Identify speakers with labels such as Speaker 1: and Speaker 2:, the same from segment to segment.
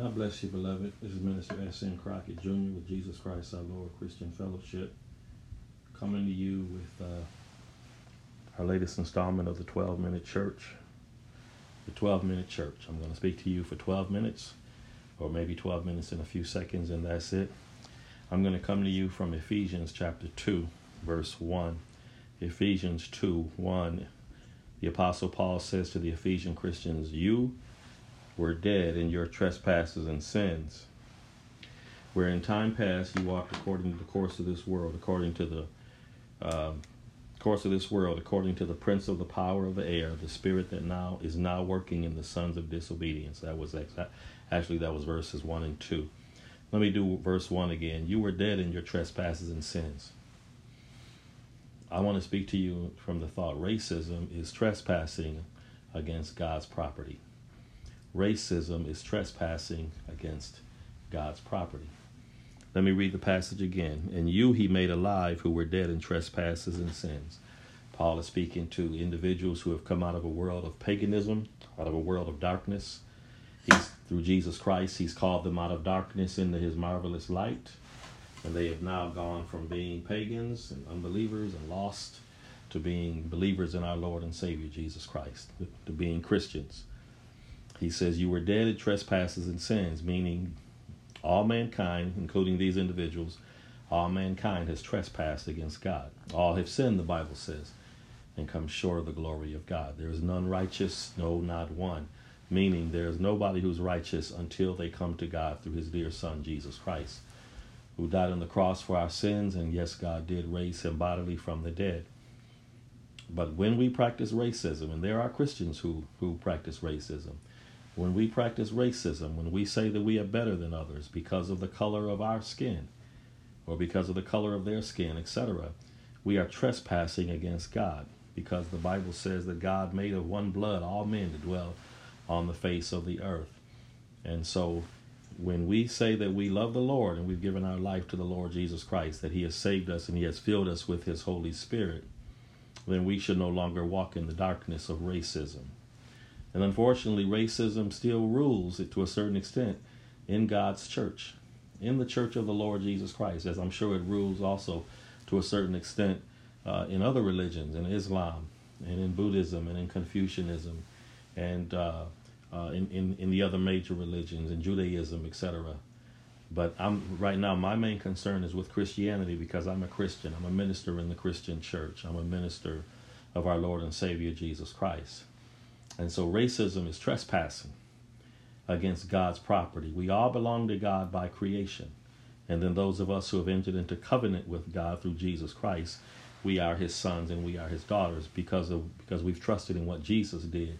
Speaker 1: God bless you, beloved. This is Minister S.N. Crockett Jr. with Jesus Christ our Lord Christian Fellowship, coming to you with uh, our latest installment of the 12 Minute Church. The 12 Minute Church. I'm going to speak to you for 12 minutes, or maybe 12 minutes and a few seconds, and that's it. I'm going to come to you from Ephesians chapter 2, verse 1. Ephesians 2 1. The Apostle Paul says to the Ephesian Christians, You were dead in your trespasses and sins, where in time past you walked according to the course of this world, according to the uh, course of this world, according to the prince of the power of the air, the spirit that now is now working in the sons of disobedience. That was actually that was verses one and two. Let me do verse one again. You were dead in your trespasses and sins. I want to speak to you from the thought racism is trespassing against God's property racism is trespassing against God's property. Let me read the passage again. And you he made alive who were dead in trespasses and sins. Paul is speaking to individuals who have come out of a world of paganism, out of a world of darkness. He's through Jesus Christ, he's called them out of darkness into his marvelous light. And they have now gone from being pagans and unbelievers and lost to being believers in our Lord and Savior Jesus Christ, to being Christians. He says, You were dead in trespasses and sins, meaning all mankind, including these individuals, all mankind has trespassed against God. All have sinned, the Bible says, and come short of the glory of God. There is none righteous, no, not one. Meaning there is nobody who's righteous until they come to God through his dear Son, Jesus Christ, who died on the cross for our sins, and yes, God did raise him bodily from the dead. But when we practice racism, and there are Christians who, who practice racism, when we practice racism, when we say that we are better than others because of the color of our skin or because of the color of their skin, etc., we are trespassing against God because the Bible says that God made of one blood all men to dwell on the face of the earth. And so when we say that we love the Lord and we've given our life to the Lord Jesus Christ, that He has saved us and He has filled us with His Holy Spirit, then we should no longer walk in the darkness of racism. And unfortunately, racism still rules it to a certain extent in God's church, in the church of the Lord Jesus Christ, as I'm sure it rules also to a certain extent uh, in other religions, in Islam, and in Buddhism, and in Confucianism, and uh, uh, in, in, in the other major religions, in Judaism, etc. But I'm right now. My main concern is with Christianity because I'm a Christian. I'm a minister in the Christian church. I'm a minister of our Lord and Savior Jesus Christ. And so racism is trespassing against God's property. We all belong to God by creation. And then those of us who have entered into covenant with God through Jesus Christ, we are his sons and we are his daughters because of because we've trusted in what Jesus did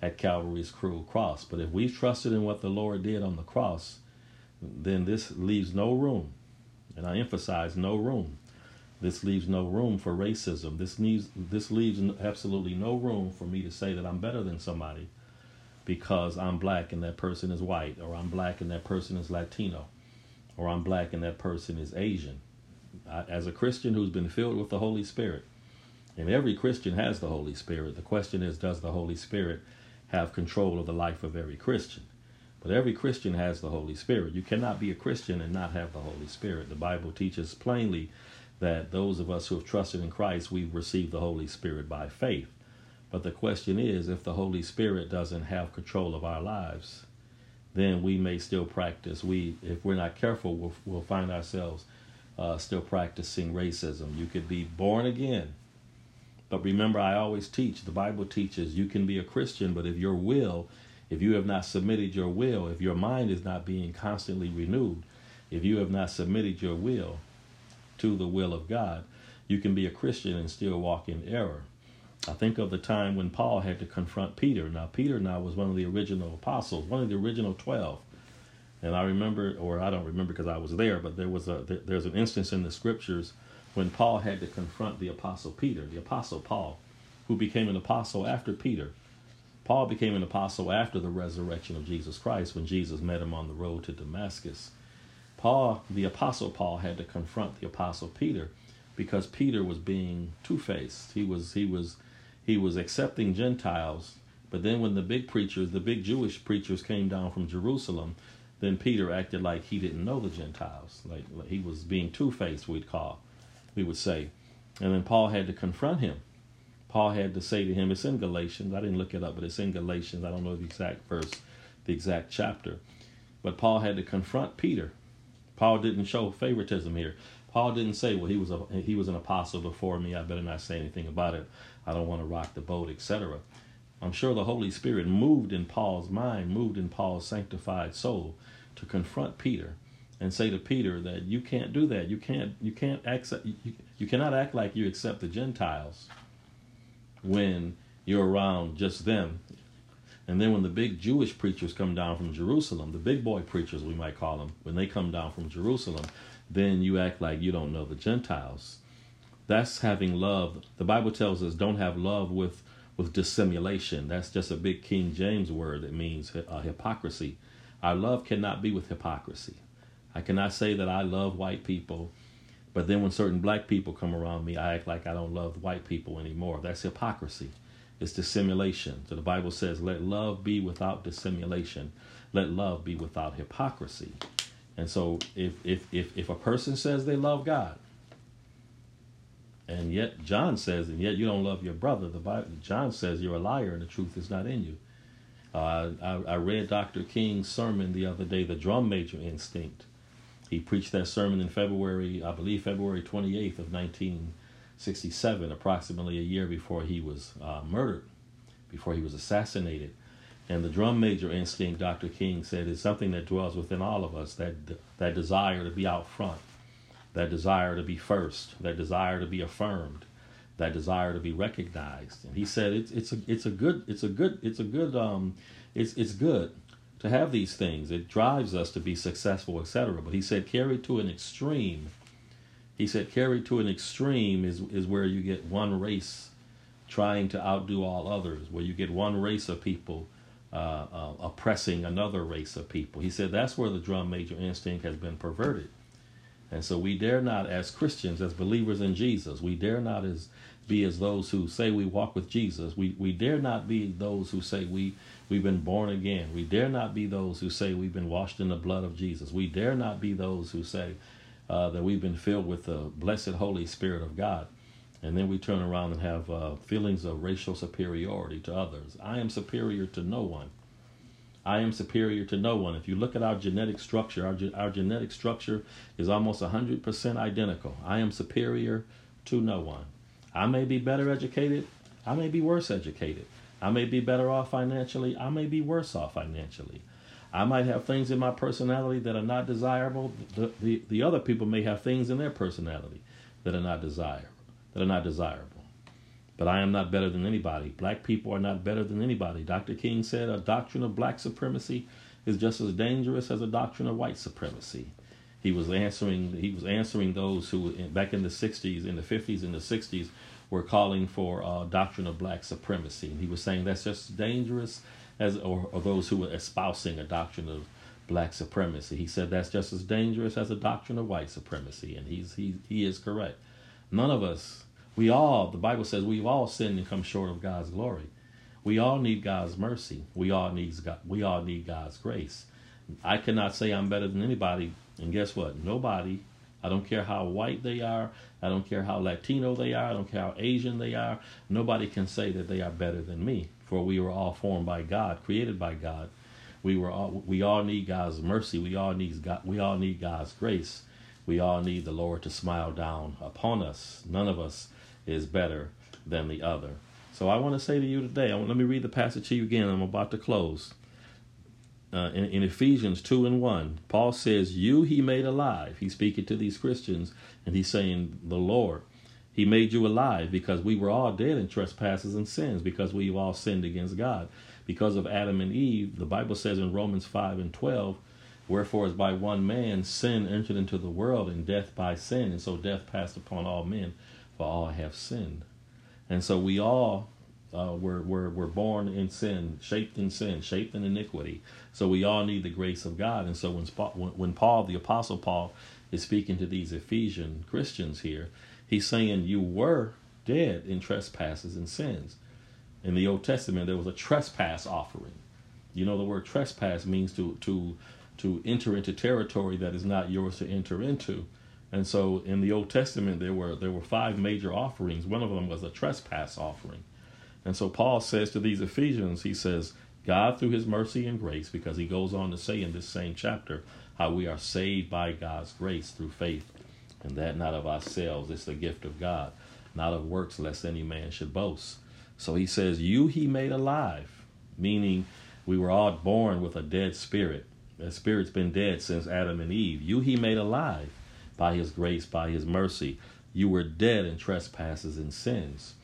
Speaker 1: at Calvary's cruel cross. But if we've trusted in what the Lord did on the cross, then this leaves no room, and I emphasize no room this leaves no room for racism. This needs this leaves absolutely no room for me to say that I'm better than somebody because I'm black and that person is white, or I'm black and that person is Latino, or I'm black and that person is Asian. I, as a Christian who's been filled with the Holy Spirit, and every Christian has the Holy Spirit. The question is, does the Holy Spirit have control of the life of every Christian? But every Christian has the Holy Spirit. You cannot be a Christian and not have the Holy Spirit. The Bible teaches plainly that those of us who have trusted in Christ, we've received the Holy Spirit by faith. But the question is if the Holy Spirit doesn't have control of our lives, then we may still practice. We, if we're not careful, we'll, we'll find ourselves uh, still practicing racism. You could be born again. But remember, I always teach, the Bible teaches you can be a Christian, but if your will, if you have not submitted your will, if your mind is not being constantly renewed, if you have not submitted your will, to the will of God, you can be a Christian and still walk in error. I think of the time when Paul had to confront Peter. Now, Peter now was one of the original apostles, one of the original 12. And I remember, or I don't remember because I was there, but there was a there's an instance in the scriptures when Paul had to confront the apostle Peter, the apostle Paul, who became an apostle after Peter. Paul became an apostle after the resurrection of Jesus Christ when Jesus met him on the road to Damascus. Paul, the apostle Paul, had to confront the apostle Peter because Peter was being two-faced. He was he was he was accepting Gentiles, but then when the big preachers, the big Jewish preachers came down from Jerusalem, then Peter acted like he didn't know the Gentiles, like, like he was being two faced. We'd call, we would say, and then Paul had to confront him. Paul had to say to him, it's in Galatians. I didn't look it up, but it's in Galatians. I don't know the exact verse, the exact chapter. But Paul had to confront Peter. Paul didn't show favoritism here. Paul didn't say, "Well, he was a he was an apostle before me. I better not say anything about it. I don't want to rock the boat, etc." I'm sure the Holy Spirit moved in Paul's mind, moved in Paul's sanctified soul to confront Peter and say to Peter that you can't do that. You can't you can't accept you, you cannot act like you accept the Gentiles when you're around just them. And then when the big Jewish preachers come down from Jerusalem, the big boy preachers we might call them, when they come down from Jerusalem, then you act like you don't know the Gentiles. That's having love. The Bible tells us don't have love with with dissimulation. That's just a big King James word that means uh, hypocrisy. Our love cannot be with hypocrisy. I cannot say that I love white people, but then when certain black people come around me, I act like I don't love white people anymore. That's hypocrisy. It's dissimulation. So the Bible says, let love be without dissimulation. Let love be without hypocrisy. And so if if if, if a person says they love God, and yet John says, and yet you don't love your brother. The Bible, John says you're a liar and the truth is not in you. Uh, I, I read Dr. King's sermon the other day, the drum major instinct. He preached that sermon in February, I believe February 28th of 1967, approximately a year before he was uh, murdered, before he was assassinated. And the drum major instinct, Dr. King said, is something that dwells within all of us, that, that desire to be out front that desire to be first, that desire to be affirmed, that desire to be recognized. And he said it's it's a it's a good it's a good it's a good um it's it's good to have these things. It drives us to be successful, etc. But he said carry to an extreme. He said carried to an extreme is is where you get one race trying to outdo all others, where you get one race of people uh, uh, oppressing another race of people. He said that's where the drum major instinct has been perverted. And so we dare not, as Christians, as believers in Jesus, we dare not as be as those who say we walk with Jesus. We we dare not be those who say we we've been born again. We dare not be those who say we've been washed in the blood of Jesus. We dare not be those who say uh, that we've been filled with the blessed Holy Spirit of God. And then we turn around and have uh, feelings of racial superiority to others. I am superior to no one. I am superior to no one. If you look at our genetic structure, our, our genetic structure is almost 100% identical. I am superior to no one. I may be better educated, I may be worse educated. I may be better off financially, I may be worse off financially. I might have things in my personality that are not desirable. The, the, the other people may have things in their personality that are not desirable, that are not desirable. But I am not better than anybody. Black people are not better than anybody. Dr. King said a doctrine of black supremacy is just as dangerous as a doctrine of white supremacy. He was answering he was answering those who back in the 60s, in the 50s, in the 60s were calling for a doctrine of black supremacy. And he was saying that's just dangerous as or, or those who were espousing a doctrine of black supremacy. He said that's just as dangerous as a doctrine of white supremacy, and he's he he is correct. None of us we all, the Bible says, we've all sinned and come short of God's glory. We all need God's mercy. We all need God. We all need God's grace. I cannot say I'm better than anybody, and guess what? Nobody. I don't care how white they are. I don't care how Latino they are. I don't care how Asian they are. Nobody can say that they are better than me. For we were all formed by God, created by God. We were all. We all need God's mercy. We all need God. We all need God's grace. We all need the Lord to smile down upon us. None of us is better than the other. So I want to say to you today, want, let me read the passage to you again. I'm about to close. Uh, in, in, Ephesians 2 and 1, Paul says, You he made alive. He's speaking to these Christians, and he's saying, The Lord. He made you alive because we were all dead in trespasses and sins, because we've all sinned against God. Because of Adam and Eve, the Bible says in Romans 5 and 12, Wherefore, as by one man sin entered into the world, and death by sin, and so death passed upon all men, for all have sinned. And so we all uh, were, were, were born in sin, shaped in sin, shaped in iniquity. So we all need the grace of God. And so when, when Paul, the Apostle Paul, is speaking to these Ephesian Christians here, he's saying, You were dead in trespasses and sins. In the Old Testament, there was a trespass offering. You know, the word trespass means to, to to enter into territory that is not yours to enter into. And so in the Old Testament there were there were five major offerings. One of them was a trespass offering. And so Paul says to these Ephesians, he says, God through his mercy and grace, because he goes on to say in this same chapter how we are saved by God's grace through faith, and that not of ourselves, it's the gift of God, not of works, lest any man should boast. So he says, You he made alive, meaning we were all born with a dead spirit. That spirit's been dead since Adam and Eve. You he made alive by his grace, by his mercy. You were dead in trespasses and sins.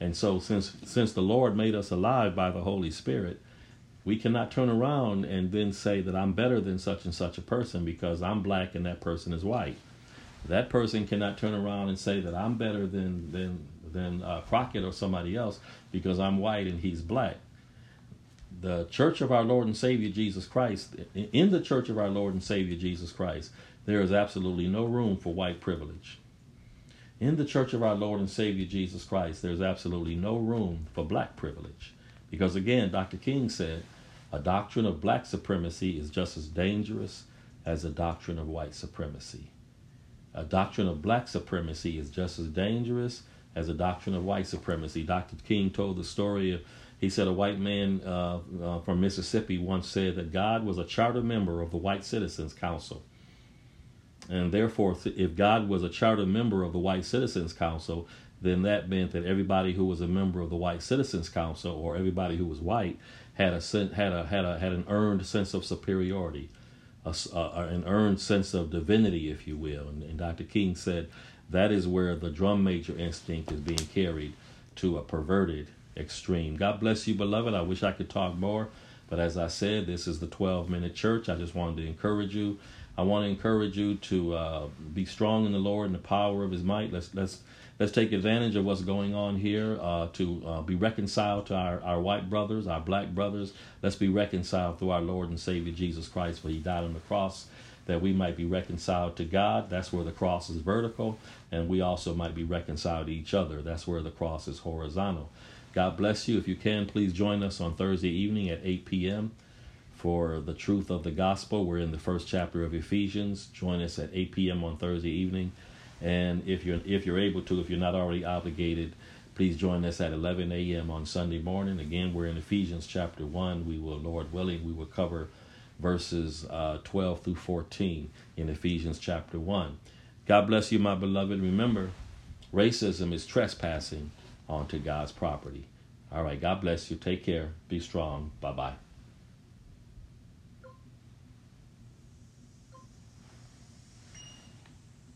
Speaker 1: And so since since the Lord made us alive by the Holy Spirit, we cannot turn around and then say that I'm better than such and such a person because I'm black and that person is white. That person cannot turn around and say that I'm better than than than uh, Crockett or somebody else because I'm white and he's black. The Church of our Lord and Savior Jesus Christ, in the Church of our Lord and Savior Jesus Christ, there is absolutely no room for white privilege. In the Church of our Lord and Savior Jesus Christ, there's absolutely no room for black privilege. Because again, Dr. King said, a doctrine of black supremacy is just as dangerous as a doctrine of white supremacy. A doctrine of black supremacy is just as dangerous as a doctrine of white supremacy. Dr. King told the story of, he said a white man uh, uh, from Mississippi once said that God was a charter member of the White Citizens Council. And therefore, if God was a charter member of the White Citizens Council, then that meant that everybody who was a member of the White Citizens Council or everybody who was white had a had a had a had an earned sense of superiority, a, an earned sense of divinity, if you will. And, and Dr. King said that is where the drum major instinct is being carried to a perverted extreme. God bless you, beloved. I wish I could talk more, but as I said, this is the 12 minute church. I just wanted to encourage you. I want to encourage you to uh, be strong in the Lord and the power of His might. Let's let's let's take advantage of what's going on here uh, to uh, be reconciled to our, our white brothers, our black brothers. Let's be reconciled through our Lord and Savior Jesus Christ, for He died on the cross that we might be reconciled to God. That's where the cross is vertical, and we also might be reconciled to each other. That's where the cross is horizontal. God bless you. If you can, please join us on Thursday evening at 8 p.m. for the truth of the gospel. We're in the first chapter of Ephesians. Join us at 8 p.m. on Thursday evening. And if you're if you're able to, if you're not already obligated, please join us at 11 a.m. on Sunday morning. Again, we're in Ephesians chapter one. We will, Lord willing, we will cover verses uh, 12 through 14 in Ephesians chapter one. God bless you, my beloved. Remember, racism is trespassing onto God's property. All right, God bless you. Take care. Be strong. Bye bye.